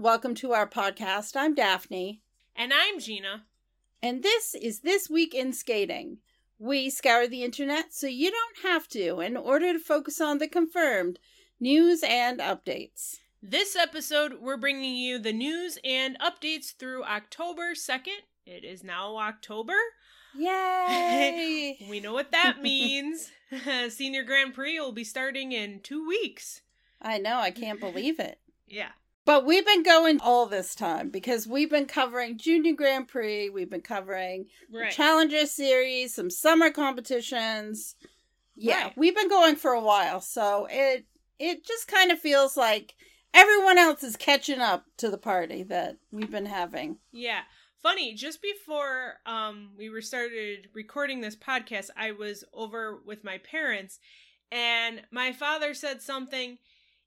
Welcome to our podcast. I'm Daphne, And I'm Gina. and this is This Week in Skating. We scour the internet so you don't have to in order to focus on the confirmed news and updates. This episode, we're bringing you the news and updates through October 2nd. It is now October. Yay! We know what that means. Senior Grand Prix will be starting in two weeks. I know, I can't believe it. Yeah. But we've been going all this time because we've been covering Junior Grand Prix, we've been covering the Right. Challenger Series, some summer competitions. Yeah, Right. we've been going for a while, so it it just kind of feels like everyone else is catching up to the party that we've been having. Yeah. Funny, just before um we were started recording this podcast, I was over with my parents and my father said something,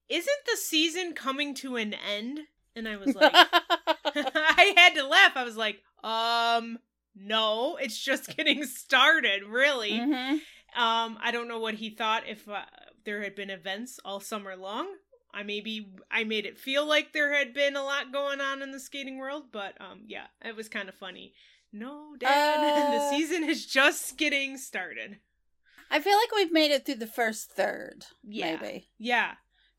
"Isn't the season coming to an end?" And I was like, I had to laugh. I was like, um, no, it's just getting started, really. Mhm. Um, I don't know what he thought if uh, there had been events all summer long. I maybe I made it feel like there had been a lot going on in the skating world, but um, yeah, it was kind of funny. No, Dad, the Uh. season is just getting started. I feel like we've made it through the first third, Yeah, maybe. yeah.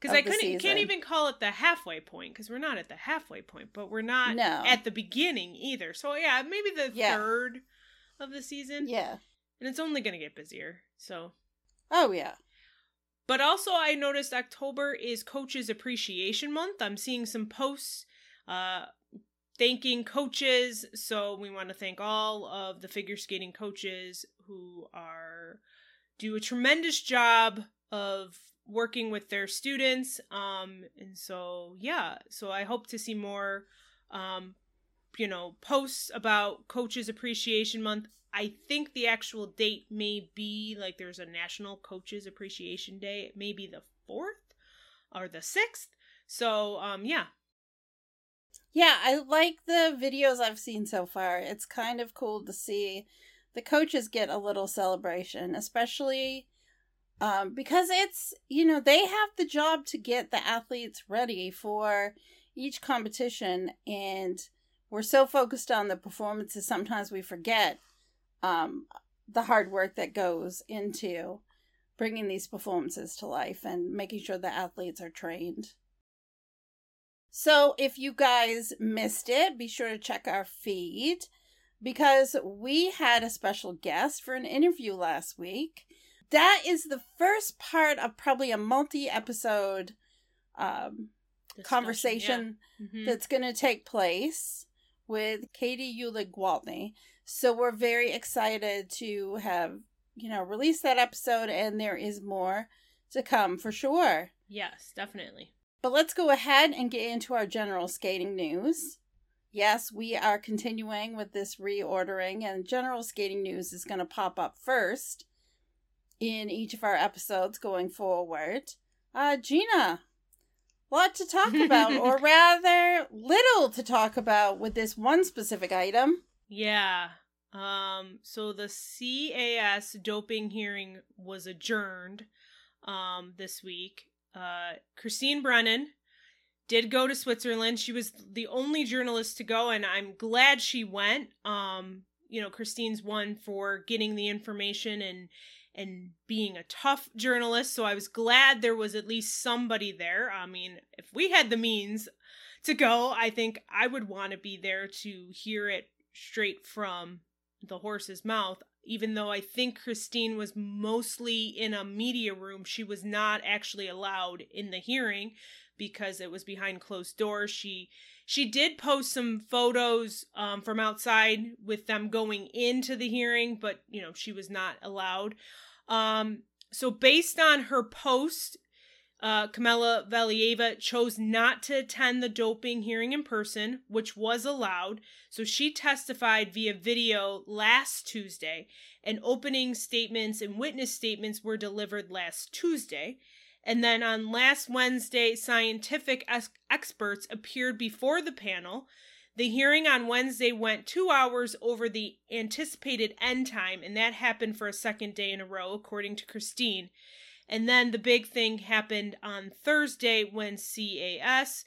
Because I couldn't, can't even call it the halfway point because we're not at the halfway point, but we're not No. at the beginning either. So yeah, maybe the Yeah. third of the season. Yeah. and it's only gonna get busier. So, Oh yeah. but also I noticed October is Coaches Appreciation Month. I'm seeing some posts uh, thanking coaches. So we want to thank all of the figure skating coaches who are do a tremendous job of working with their students. Um, and so yeah, so I hope to see more um, you know, posts about Coaches Appreciation Month. I think the actual date may be like there's a National Coaches Appreciation Day. It may be the 4th or the 6th. So, um yeah. Yeah, I like the videos I've seen so far. It's kind of cool to see the coaches get a little celebration, especially um, because it's, you know, they have the job to get the athletes ready for each competition. And we're so focused on the performances, sometimes we forget um, the hard work that goes into bringing these performances to life and making sure the athletes are trained. So, if you guys missed it, be sure to check our feed because we had a special guest for an interview last week. That is the first part of probably a multi episode um, conversation yeah. Mhm. that's going to take place with Katie Ulig Gwaltney. So, we're very excited to have, you know, released that episode, and there is more to come for sure. Yes, definitely. But let's go ahead and get into our general skating news. Yes, we are continuing with this reordering, and general skating news is going to pop up first in each of our episodes going forward. Uh, Gina, lot to talk about, or rather, little to talk about with this one specific item. Yeah. Um so the CAS doping hearing was adjourned um this week. Uh Christine Brennan did go to Switzerland. She was the only journalist to go and I'm glad she went. Um you know, Christine's one for getting the information and and being a tough journalist, so I was glad there was at least somebody there. I mean, if we had the means, to go. I think I would want to be there to hear it straight from the horse's mouth. Even though I think Christine was mostly in a media room, she was not actually allowed in the hearing because it was behind closed doors. She she did post some photos um, from outside with them going into the hearing, but you know she was not allowed. Um, so based on her post, uh, Kamila Valieva chose not to attend the doping hearing in person, which was allowed. So she testified via video last Tuesday, and opening statements and witness statements were delivered last Tuesday. And then on last Wednesday, scientific ex- experts appeared before the panel. The hearing on Wednesday went two hours over the anticipated end time, and that happened for a second day in a row, according to Christine. And then the big thing happened on Thursday when CAS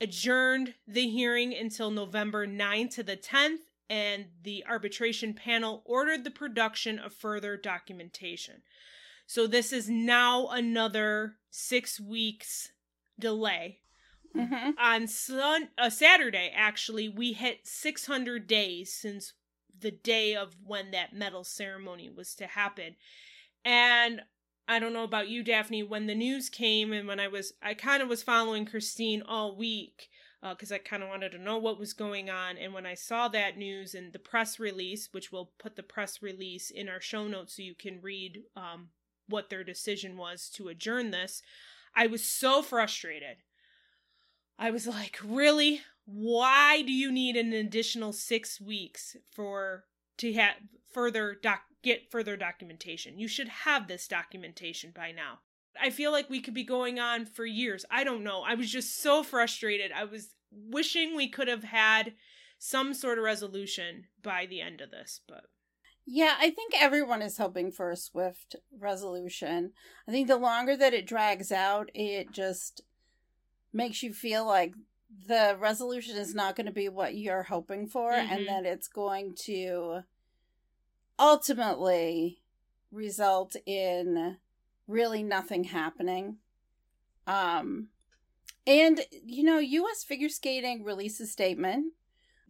adjourned the hearing until November 9th to the 10th, and the arbitration panel ordered the production of further documentation. So this is now another six weeks delay. Mm-hmm. On sun, uh, Saturday, actually, we hit 600 days since the day of when that medal ceremony was to happen. And I don't know about you, Daphne, when the news came and when I was, I kind of was following Christine all week because uh, I kind of wanted to know what was going on. And when I saw that news and the press release, which we'll put the press release in our show notes so you can read um, what their decision was to adjourn this, I was so frustrated. I was like, really? Why do you need an additional six weeks for to have further doc get further documentation? You should have this documentation by now. I feel like we could be going on for years. I don't know. I was just so frustrated. I was wishing we could have had some sort of resolution by the end of this, but Yeah, I think everyone is hoping for a swift resolution. I think the longer that it drags out, it just makes you feel like the resolution is not going to be what you're hoping for Mhm. and that it's going to ultimately result in really nothing happening. Um and you know, US figure skating released a statement.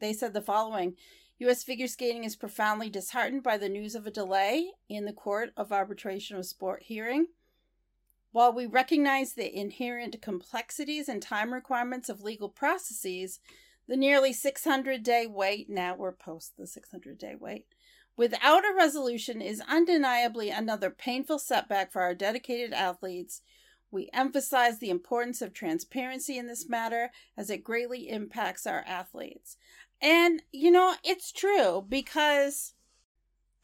They said the following U.S. figure skating is profoundly disheartened by the news of a delay in the Court of Arbitration of Sport hearing. While we recognize the inherent complexities and time requirements of legal processes, the nearly 600 day wait, now we're post the 600 day wait, without a resolution is undeniably another painful setback for our dedicated athletes. We emphasize the importance of transparency in this matter as it greatly impacts our athletes. And, you know, it's true because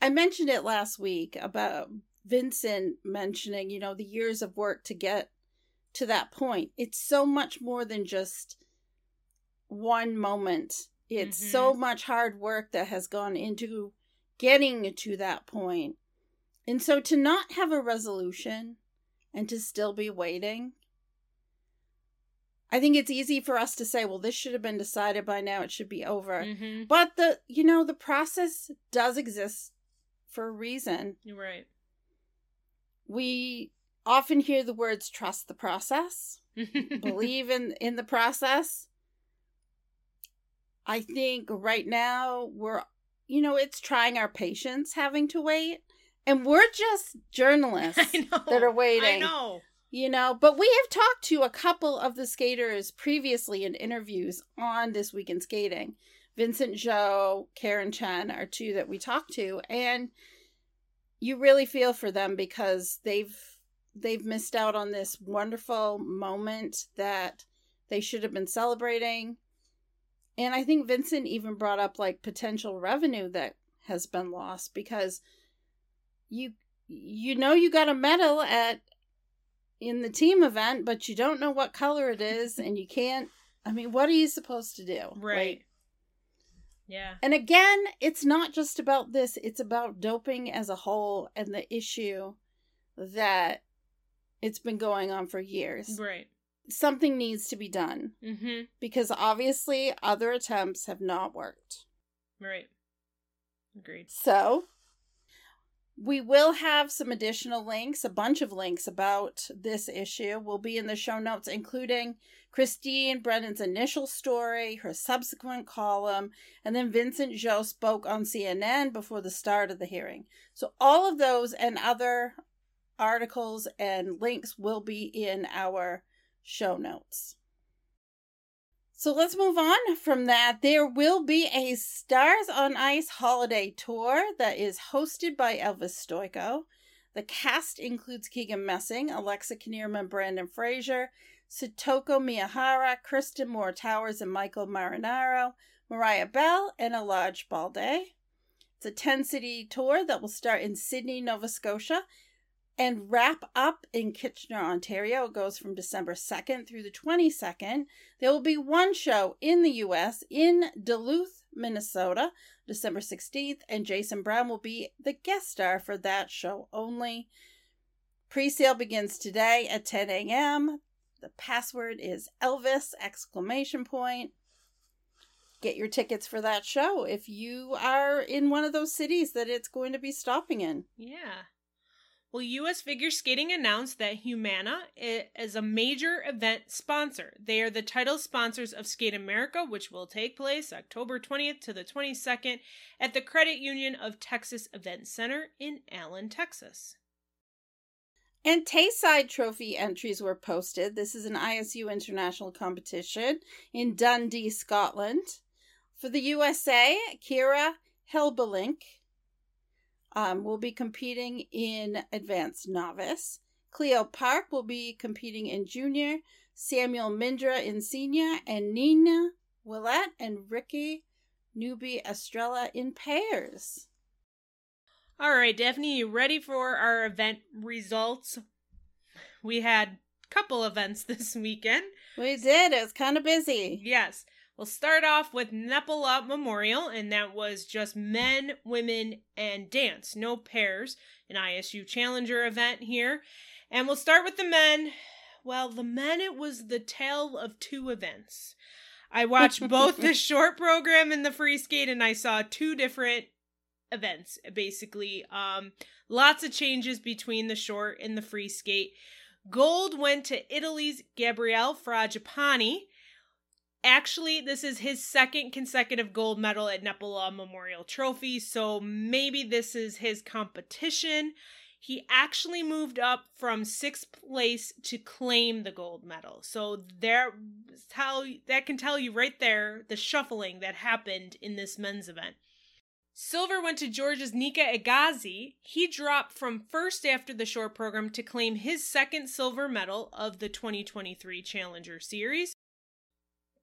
I mentioned it last week about Vincent mentioning, you know, the years of work to get to that point. It's so much more than just one moment, it's Mhm. so much hard work that has gone into getting to that point. And so to not have a resolution and to still be waiting I think it's easy for us to say, well, this should have been decided by now. It should be over. Mm-hmm. But the, you know, the process does exist for a reason. You're right. We often hear the words trust the process, believe in in the process. I think right now we're, you know, it's trying our patience having to wait. And we're just journalists know. that are waiting. I know. You know, but we have talked to a couple of the skaters previously in interviews on This Week in Skating. Vincent Zhou, Karen Chen are two that we talked to, and you really feel for them because they've they've missed out on this wonderful moment that they should have been celebrating. And I think Vincent even brought up like potential revenue that has been lost because you you know you got a medal at in the team event, but you don't know what color it is, and you can't. I mean, what are you supposed to do? Right. Like, Yeah. and again, it's not just about this, it's about doping as a whole and the issue that it's been going on for years. Right. Something needs to be done Mm-hmm. because obviously other attempts have not worked. Right. Agreed. So, we will have some additional links, a bunch of links about this issue will be in the show notes, including Christine Brennan's initial story, her subsequent column, and then Vincent Zhou spoke on CNN before the start of the hearing. So all of those and other articles and links will be in our show notes. So let's move on from that. There will be a Stars on Ice holiday tour that is hosted by Elvis Stojko. The cast includes Keegan Messing, Alexa Knierim, Brandon Frazier, Satoko Miyahara, Kirsten Moore Towers, and Michael Marinaro, Mariah Bell, and Elladj Baldé. It's a 10 city tour that will start in Sydney, Nova Scotia and wrap up in Kitchener, Ontario. It goes from December 2nd through the 22nd. There will be one show in the US in Duluth, Minnesota, December 16th, and Jason Brown will be the guest star for that show only. Pre sale begins today at 10 a.m. The password is Elvis! Exclamation point. Get your tickets for that show if you are in one of those cities that it's going to be stopping in. Yeah. Well, U.S. Figure Skating announced that Humana is a major event sponsor. They are the title sponsors of Skate America, which will take place October 20th to the 22nd at the Credit Union of Texas Event Center in Allen, Texas. And Tayside Trophy entries were posted. This is an ISU international competition in Dundee, Scotland. For the USA, Kira Helbelink um, will be competing in advanced novice. Cleo Park will be competing in junior. Samuel Mindra in senior, and Nina Willette and Ricky Newbie Estrella in pairs. All right, Daphne, you ready for our event results? We had a couple events this weekend. We did. It was kind of busy. Yes. We'll start off with Nepela Memorial, and that was just men, women, and dance. No pairs. An ISU Challenger event here. And we'll start with the men. Well, the men, it was the tale of two events. I watched both the short program and the free skate, and I saw two different events, basically. Um, lots of changes between the short and the free skate. Gold went to Italy's Gabriele Frangipani Actually, this is his second consecutive gold medal at Nepela Memorial Trophy, so maybe this is his competition. He actually moved up from sixth place to claim the gold medal. So there tell that can tell you right there the shuffling that happened in this men's event. Silver went to Georgia's Nika Egadze. He dropped from first after the short program to claim his second silver medal of the 2023 Challenger Series.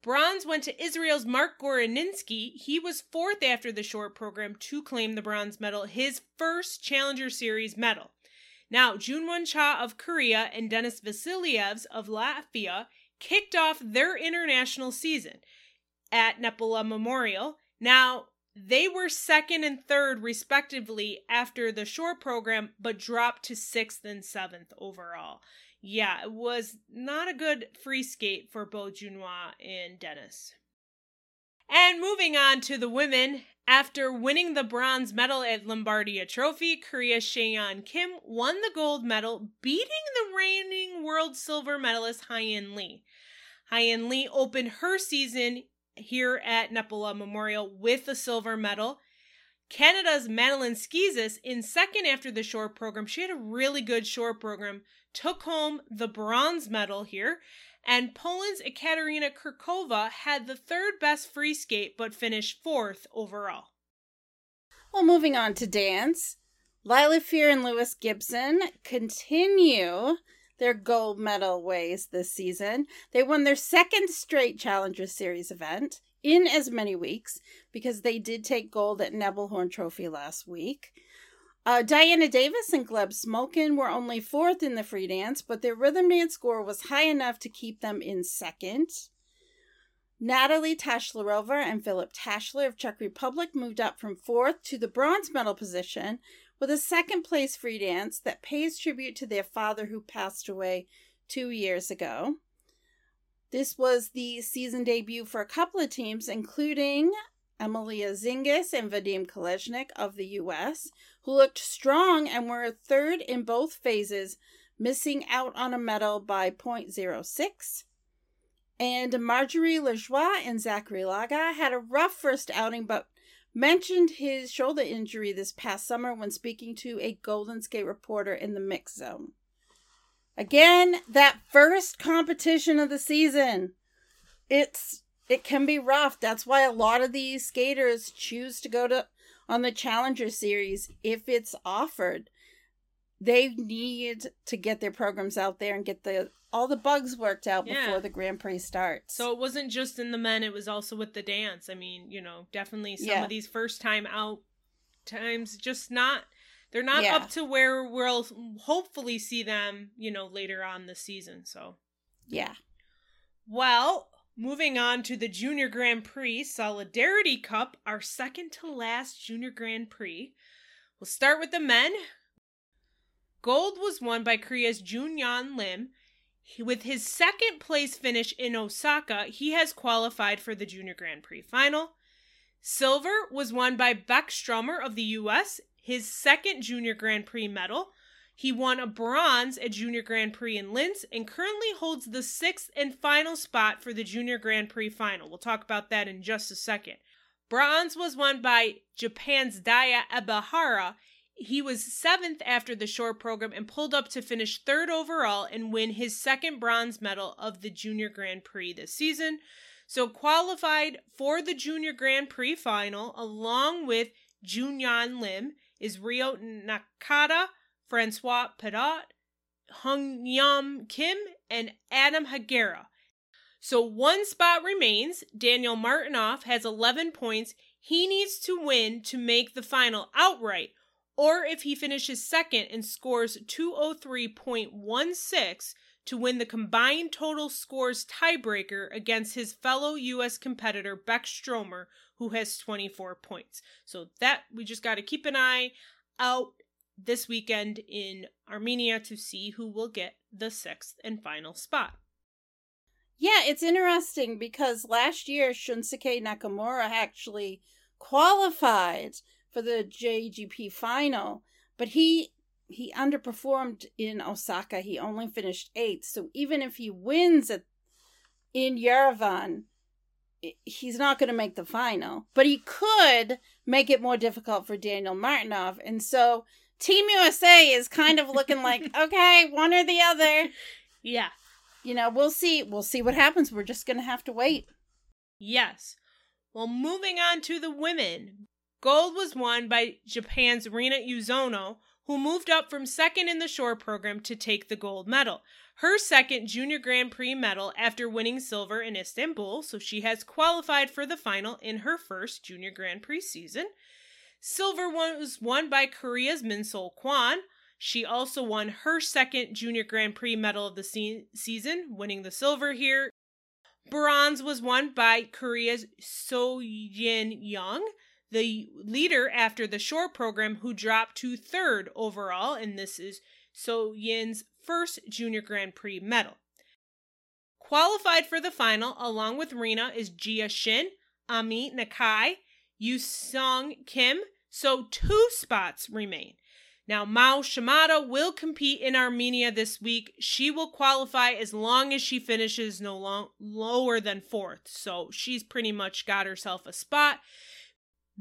Bronze went to Israel's Mark Gorodinsky. He was fourth after the short program to claim the bronze medal, his first Challenger Series medal. Now, Junhwan Cha of Korea and Denis Vasilyevs of Latvia kicked off their international season at Nepela Memorial. Now, they were second and third, respectively, after the short program, but dropped to sixth and seventh overall yeah, it was not a good free skate for both Junhwan and Dennis. And moving on to the women, after winning the bronze medal at Lombardia Trophy, Korea's Cheon Kim won the gold medal, beating the reigning world silver medalist Hyein Lee. Hyein Lee opened her season here at Nepela Memorial with a silver medal. Canada's Madeline Schizas in second after the short program. She had a really good short program took home the bronze medal here, and Poland's Ekaterina Kurakova had the third best free skate but finished fourth overall. Well, moving on to dance, Lila Fear and Lewis Gibson continue their gold medal ways this season. They won their second straight Challenger Series event in as many weeks because they did take gold at Nebelhorn Trophy last week. Uh, Diana Davis and Gleb Smolkin were only fourth in the free dance, but their rhythm dance score was high enough to keep them in second. Natalie Taschlerova and Filip Taschler of Czech Republic moved up from fourth to the bronze medal position with a second place free dance that pays tribute to their father who passed away two years ago. This was the season debut for a couple of teams, including Emilea Zingas and Vadim Kolesnik of the US, who looked strong and were third in both phases, missing out on a medal by 0.06. And Marjorie Lajoie and Zachary Lagha had a rough first outing, but mentioned his shoulder injury this past summer when speaking to a Golden Skate reporter in the mix zone. Again, that first competition of the season. It's it can be rough. That's why a lot of these skaters choose to go to on the Challenger series if it's offered. They need to get their programs out there and get the all the bugs worked out Yeah. before the Grand Prix starts. So it wasn't just in the men, it was also with the dance. I mean, you know, definitely some Yeah. of these first time out times just not they're not Yeah. up to where we'll hopefully see them, you know, later on this season. So yeah. Well, moving on to the Junior Grand Prix Solidarity Cup, our second to last Junior Grand Prix. We'll start with the men. Gold was won by Korea's Jun Junyan Lim. He- With his second place finish in Osaka, he has qualified for the Junior Grand Prix final. Silver was won by Beck Strommer of the US, his second Junior Grand Prix medal. He won a bronze at Junior Grand Prix in Linz and currently holds the sixth and final spot for the Junior Grand Prix final. We'll talk about that in just a second. Bronze was won by Japan's Daiya Ebihara. He was seventh after the short program and pulled up to finish third overall and win his second bronze medal of the Junior Grand Prix this season. So qualified for the Junior Grand Prix final along with Junyan Lim is Rio Nakata, François Pitot, Hung Yam Kim, and Adam Hagara. So one spot remains. Daniel Martynov has 11 points. He needs to win to make the final outright, or if he finishes second and scores 203.16 to win the combined total scores tiebreaker against his fellow U.S. competitor Beck Strommer, who has 24 points. So that we just got to keep an eye out this weekend in Armenia to see who will get the sixth and final spot. Yeah, it's interesting because last year Shunsuke Nakamura actually qualified for the JGP final, but he he underperformed in Osaka. He only finished eighth. So even if he wins at in Yerevan, he's not going to make the final. But he could make it more difficult for Daniel Martynov, and so Team USA is kind of looking like okay, one or the other Yeah. you know, we'll see. We'll see what happens. We're just gonna have to wait. Yes. Well, moving on to the women. Gold was won by Japan's Rena Uezono, who moved up from second in the shore program to take the gold medal. Her second Junior Grand Prix medal after winning silver in Istanbul, so she has qualified for the final in her first Junior Grand Prix season. Silver was won by Korea's Minsol Kwon. She also won her second Junior Grand Prix medal of the se- season, winning the silver here. Bronze was won by Korea's So Yin Young, the leader after the short program, who dropped to third overall, and this is So Yin's first Junior Grand Prix medal. Qualified for the final, along with Rena, is Jia Shin, Ami Nakai, Yusong Kim, so two spots remain. Now, Mao Shimada will compete in Armenia this week. She will qualify as long as she finishes no long, lower than fourth. So she's pretty much got herself a spot.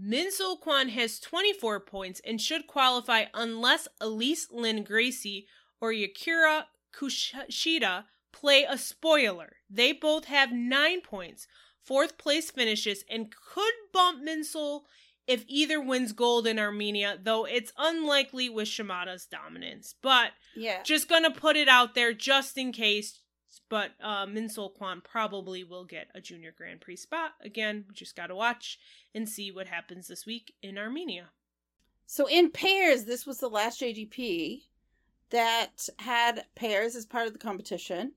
Minsol Kwon has 24 points and should qualify unless Elyce Lin-Gracey or Yakira Kushida play a spoiler. They both have nine points, fourth place finishes, and could bump Minsel if either wins gold in Armenia, though it's unlikely with Shimada's dominance. But Yeah. just gonna put it out there just in case. But uh, Minsol Kwon probably will get a junior Grand Prix spot. Again, we just gotta watch and see what happens this week in Armenia. So in pairs, this was the last JGP that had pairs as part of the competition.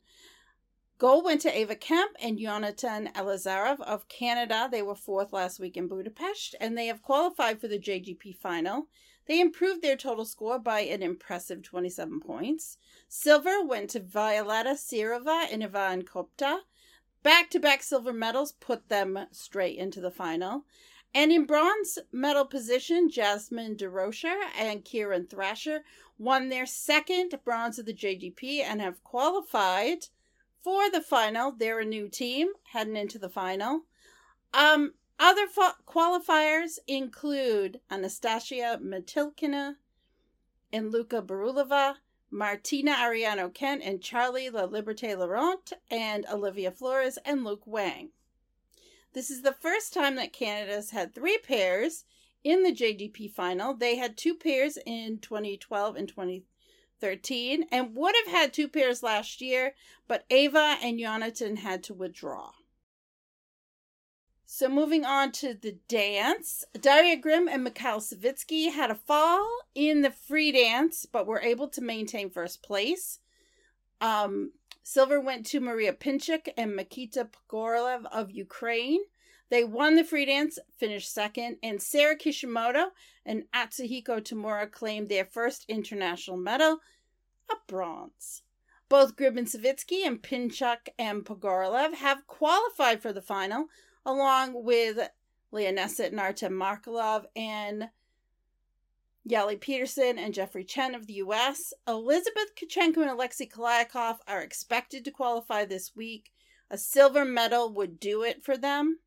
Gold went to Ava Kemp and Jonathan Elizarov of Canada. They were fourth last week in Budapest, and they have qualified for the JGP final. They improved their total score by an impressive 27 points. Silver went to Violetta Sierova and Ivan Khobta. Back to back silver medals put them straight into the final. And in bronze medal position, Jazmine Desrochers and Kieran Thrasher won their second bronze of the JGP and have qualified for the final. They're a new team heading into the final. Um, other fo- qualifiers include Anastasiia Metelkina and Luka Berulava, Martina Ariano Kent and Charlie La Liberté Laurent, and Olivia Flores and Luke Wang. This is the first time that Canada's had three pairs in the JGP final. They had two pairs in 2012 and 2013 and would have had two pairs last year, but Ava and Jonathan had to withdraw. So moving on to the dance, Daria Grimm and Mikhail Savitsky had a fall in the free dance, but were able to maintain first place. Um, silver went to Maria Pinchuk and Makita Pogorlev of Ukraine. They won the free dance, finished second, and Sarah Kishimoto and Atsuhiko Tamura claimed their first international medal, a bronze. Both Grimm and Savitsky and Pinchuk and Pogorlev have qualified for the final, along with Leonessa and Artem Markelov and Yahli Pedersen and Jeffrey Chen of the U.S. Elizabeth Tkachenko and Alexei Kiliakov are expected to qualify this week. A silver medal would do it for them.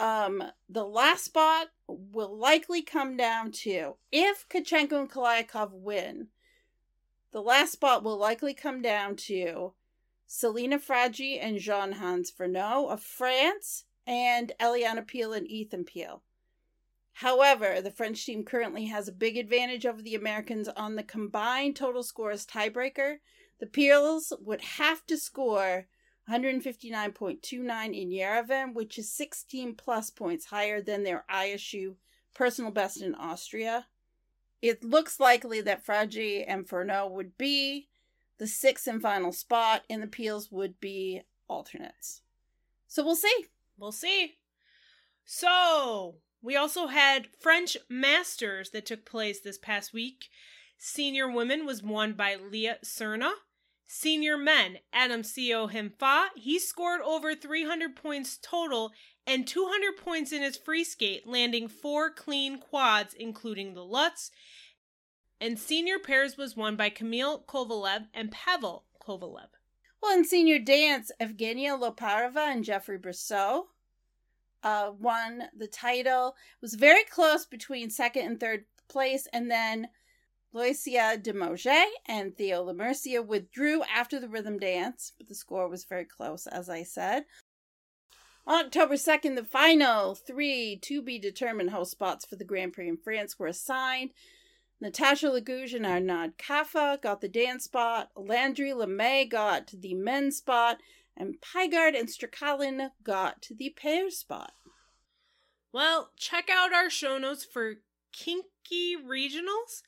Um, the last spot will likely come down to if Tkachenko and Kiliakov win. The last spot will likely come down to Selina Fragi and Jean Hans Fernot of France and Eliana Peel and Ethan Peel. However, the French team currently has a big advantage over the Americans on the combined total scores tiebreaker. The Peels would have to score 159.29 in Yerevan, which is 16 plus points higher than their ISU personal best in Austria. It looks likely that Fragi and Fernot would be the sixth and final spot, and the Peels would be alternates. So we'll see. We'll see. So, we also had French Masters that took place this past week. Senior women was won by Leah Serna. Senior men, Adam Siao Him Fa, he scored over 300 points total and 200 points in his free skate, landing four clean quads, including the Lutz. And senior pairs was won by Camille Kovalev and Pavel Kovalev. Well, in senior dance, Evgeniia Lopareva and Geoffrey Brissaud uh, won the title. It was very close between second and third place, and then Loïcia Demougeot and Théo Le Mercier withdrew after the rhythm dance, but the score was very close, as I said. On October 2nd, the final three to be determined host spots for the Grand Prix in France were assigned. Natacha Lagouge and Arnaud Caffa got the dance spot. Landry Le May got the men's spot. And Piegad and Strekalin got the pair spot. Well, check out our show notes for Kinki Regionals.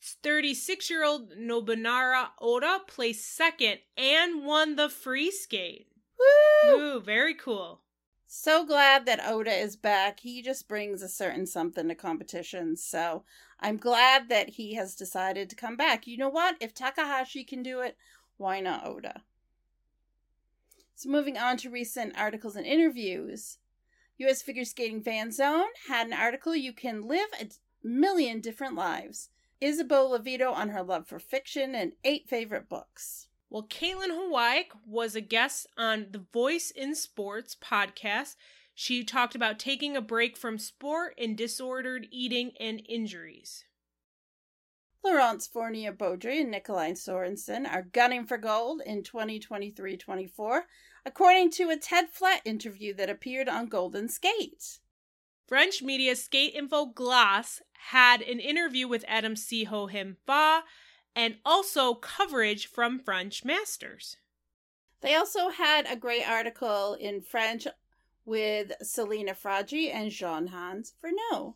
36 year old Nobunari Oda placed second and won the free skate. Woo! Ooh, very cool. So glad that Oda is back. He just brings a certain something to competitions. So I'm glad that he has decided to come back. You know what? If Takahashi can do it, why not Oda? So moving on to recent articles and interviews. US Figure Skating Fan Zone had an article You Can Live a Million Different Lives. Isabeau Levito on her love for fiction and eight favorite books. Well, Kaitlin Hawayek was a guest on the Voice in Sports podcast. She talked about taking a break from sport and disordered eating and injuries. Laurence Fournier Beaudry and Nikolaj Sorensen are gunning for gold in 2023 24, according to a Ted Flett interview that appeared on Golden Skate. French media Skate Info Glass had an interview with Adam Siao Him Fa and also coverage from French Masters. They also had a great article in French with Selina Fragi and Jean Hans Fernot.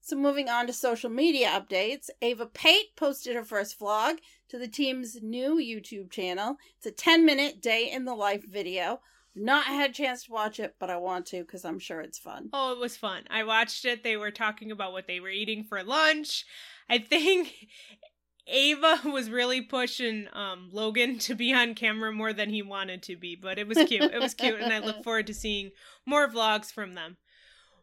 So, moving on to social media updates, Ava Pate posted her first vlog to the team's new YouTube channel. It's a 10 minute day in the life video. Not had a chance to watch it, but I want to because I'm sure it's fun. Oh, it was fun. I watched it. They were talking about what they were eating for lunch. I think Ava was really pushing um, Logan to be on camera more than he wanted to be, but it was cute. It was cute, and I look forward to seeing more vlogs from them.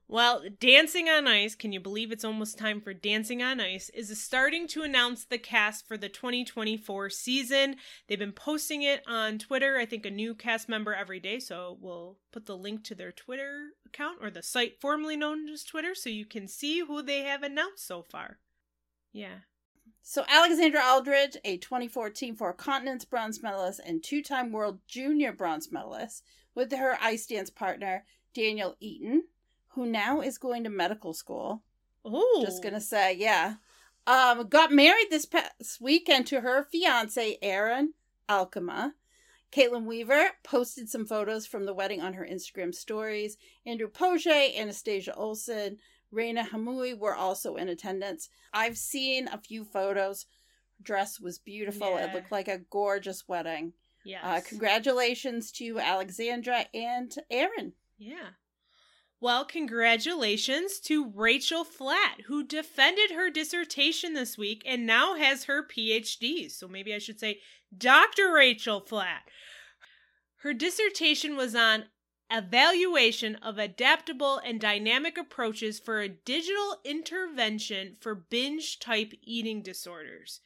Well, Dancing on Ice, can you believe it's almost time for Dancing on Ice, is starting to announce the cast for the 2024 season. They've been posting it on Twitter. I think a new cast member every day, so we'll put the link to their Twitter account or the site formerly known as Twitter so you can see who they have announced so far. Yeah. So, Alexandra Aldridge, a 2014 Four Continents bronze medalist and two time World Junior bronze medalist, with her ice dance partner, Daniel Eaton, who now is going to medical school. Oh. Just gonna say, yeah. Um, got married this past weekend to her fiance, Aaron Alkema. Kaitlyn Weaver posted some photos from the wedding on her Instagram stories. Andrew Poche, Anastasia Olson, Reina Hamui were also in attendance. I've seen a few photos. Her dress was beautiful. Yeah. It looked like a gorgeous wedding. Yes. Uh, congratulations to Alexandra and Aaron. Yeah. Well, congratulations to Rachel Flatt, who defended her dissertation this week and now has her PhD. So maybe I should say Dr. Rachel Flatt. Her dissertation was on evaluation of adaptable and dynamic approaches for a digital intervention for binge type eating disorders.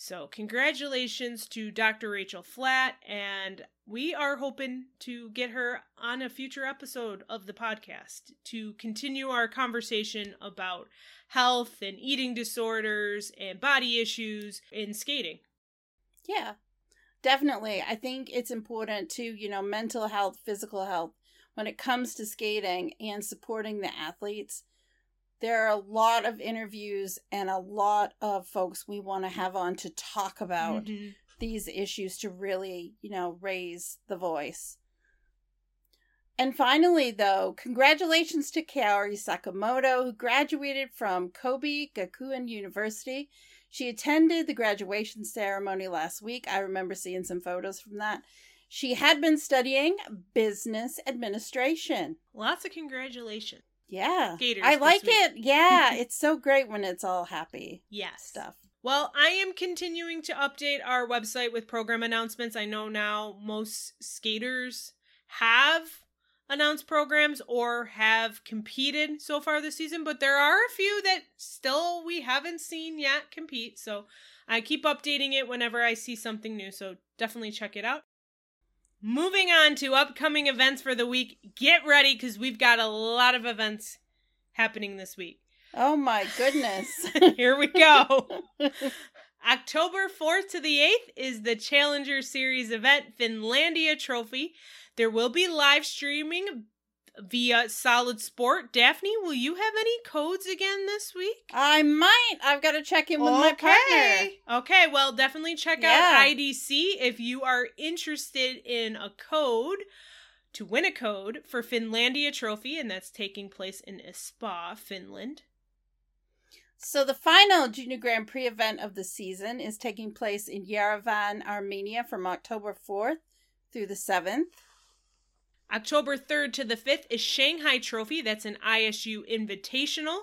So, congratulations to Dr. Rachel Flatt, and we are hoping to get her on a future episode of the podcast to continue our conversation about health and eating disorders and body issues in skating. Yeah, definitely. I think it's important to, you know, mental health, physical health when it comes to skating and supporting the athletes. There are a lot of interviews and a lot of folks we want to have on to talk about Mhm. these issues to really, you know, raise the voice. And finally, though, congratulations to Kaori Sakamoto, who graduated from Kobe Gakuin University. She attended the graduation ceremony last week. I remember seeing some photos from that. She had been studying business administration. Lots of congratulations. Yeah. Skaters I like it. Yeah. it's so great when it's all happy Yes. stuff. Well, I am continuing to update our website with program announcements. I know now most skaters have announced programs or have competed so far this season, but there are a few that still we haven't seen yet compete. So I keep updating it whenever I see something new. So definitely check it out. Moving on to upcoming events for the week. Get ready because we've got a lot of events happening this week. Oh my goodness. Here we go. October 4th to the 8th is the Challenger Series event, Finlandia Trophy. There will be live streaming via Solid Sport. Daphne, will you have any codes again this week? I might. I've got to check in with my partner. Okay, well, definitely check Yeah. out IDC if you are interested in a code to win a code for Finlandia Trophy, and that's taking place in Espoo, Finland. So the final Junior Grand Prix event of the season is taking place in Yerevan, Armenia from October 4th through the 7th. October 3rd to the 5th is Shanghai Trophy. That's an ISU invitational.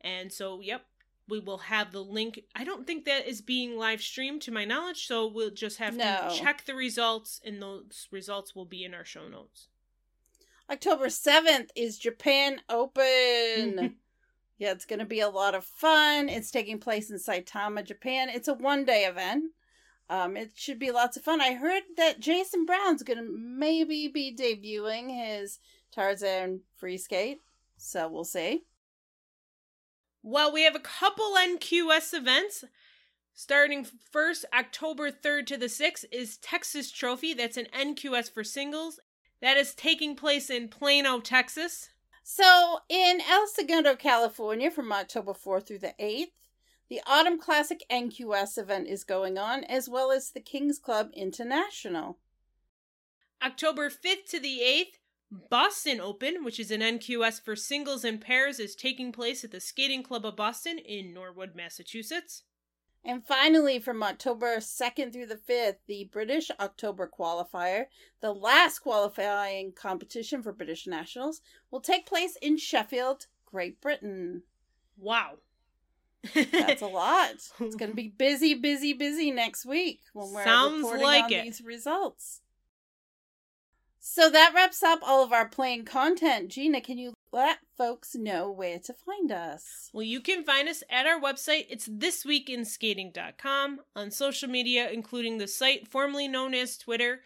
And so, yep, we will have the link. I don't think that is being live streamed to my knowledge, so we'll just have No. to check the results, and those results will be in our show notes. October 7th is Japan. Open. yeah, it's going to be a lot of fun. It's taking place in Saitama, Japan. It's a one day event. Um, it should be lots of fun. I heard that Jason Brown's going to maybe be debuting his Tarzan free skate. So we'll see. Well, we have a couple NQS events. Starting first, October 3rd to the 6th is Texas Trophy. That's an NQS for singles. That is taking place in Plano, Texas. So, in El Segundo, California, from October 4th through the 8th, the Autumn Classic NQS event is going on, as well as the Kings Club International. October 5th to the 8th, Boston Open, which is an NQS for singles and pairs, is taking place at the Skating Club of Boston in Norwood, Massachusetts. And finally, from October 2nd through the 5th, the British October qualifier, the last qualifying competition for British nationals, will take place in Sheffield, Great Britain. Wow. That's a lot. It's going to be busy, busy, busy next week when we're Sounds reporting like on it. these results. So that wraps up all of our playing content. Gina, can you let folks know where to find us. Well, you can find us at our website. It's thisweekinskating.com on social media, including the site formerly known as Twitter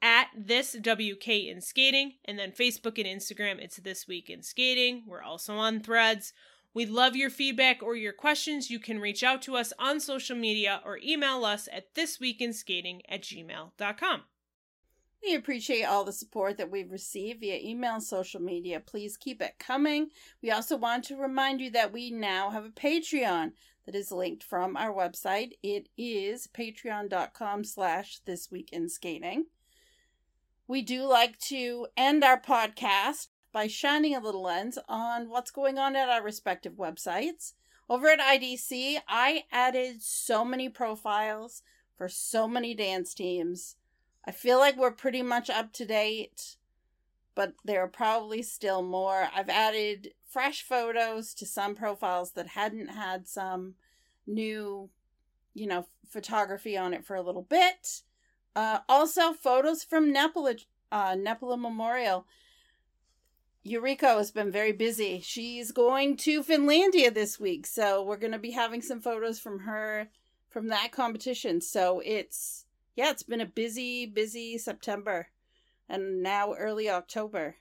at this WK in skating, and then Facebook and Instagram. It's this week in skating. We're also on threads. We love your feedback or your questions. You can reach out to us on social media or email us at thisweekinskating at gmail.com. We appreciate all the support that we've received via email and social media. Please keep it coming. We also want to remind you that we now have a Patreon that is linked from our website. It is patreon.com slash this week in skating. We do like to end our podcast by shining a little lens on what's going on at our respective websites. Over at IDC, I added so many profiles for so many dance teams. I feel like we're pretty much up to date, but there are probably still more. I've added fresh photos to some profiles that hadn't had some new, you know, photography on it for a little bit. Uh, also, photos from Nepela, uh, Nepela Memorial. Eureka has been very busy. She's going to Finlandia this week, so we're going to be having some photos from her from that competition. So it's yeah, it's been a busy, busy September, and now early October.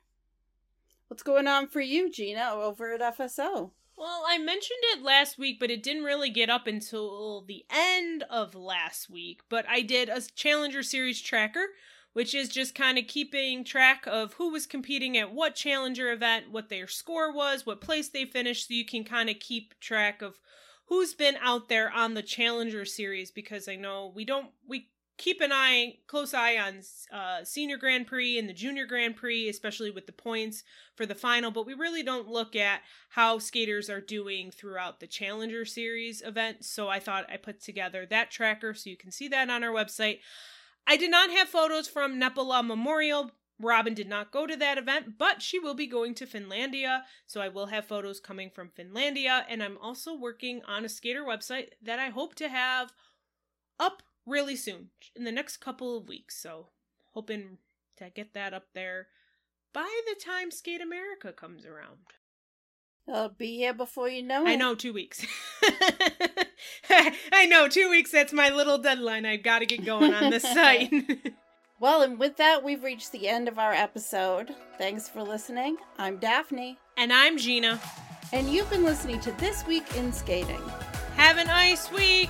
What's going on for you, Gina, over at FSO? Well, I mentioned it last week, but it didn't really get up until the end of last week. But I did a Challenger Series tracker which is just kind of keeping track of who was competing at what challenger event, what their score was, what place they finished, so you can kind of keep track of who's been out there on the challenger series because I know we don't we keep an eye close eye on uh, senior grand prix and the junior grand prix especially with the points for the final but we really don't look at how skaters are doing throughout the challenger series event so i thought i put together that tracker so you can see that on our website I did not have photos from Nepela Memorial. Robin did not go to that event, but she will be going to Finlandia, so I will have photos coming from Finlandia. And I'm also working on a skater website that I hope to have up really soon in the next couple of weeks. So, hoping to get that up there by the time Skate America comes around. I'll be here before you know it. I know, two weeks. I know, two weeks, that's my little deadline. I've got to get going on this site. well, and with that, we've reached the end of our episode. Thanks for listening. I'm Daphne. And I'm Gina. And you've been listening to This Week in Skating. Have a nice week.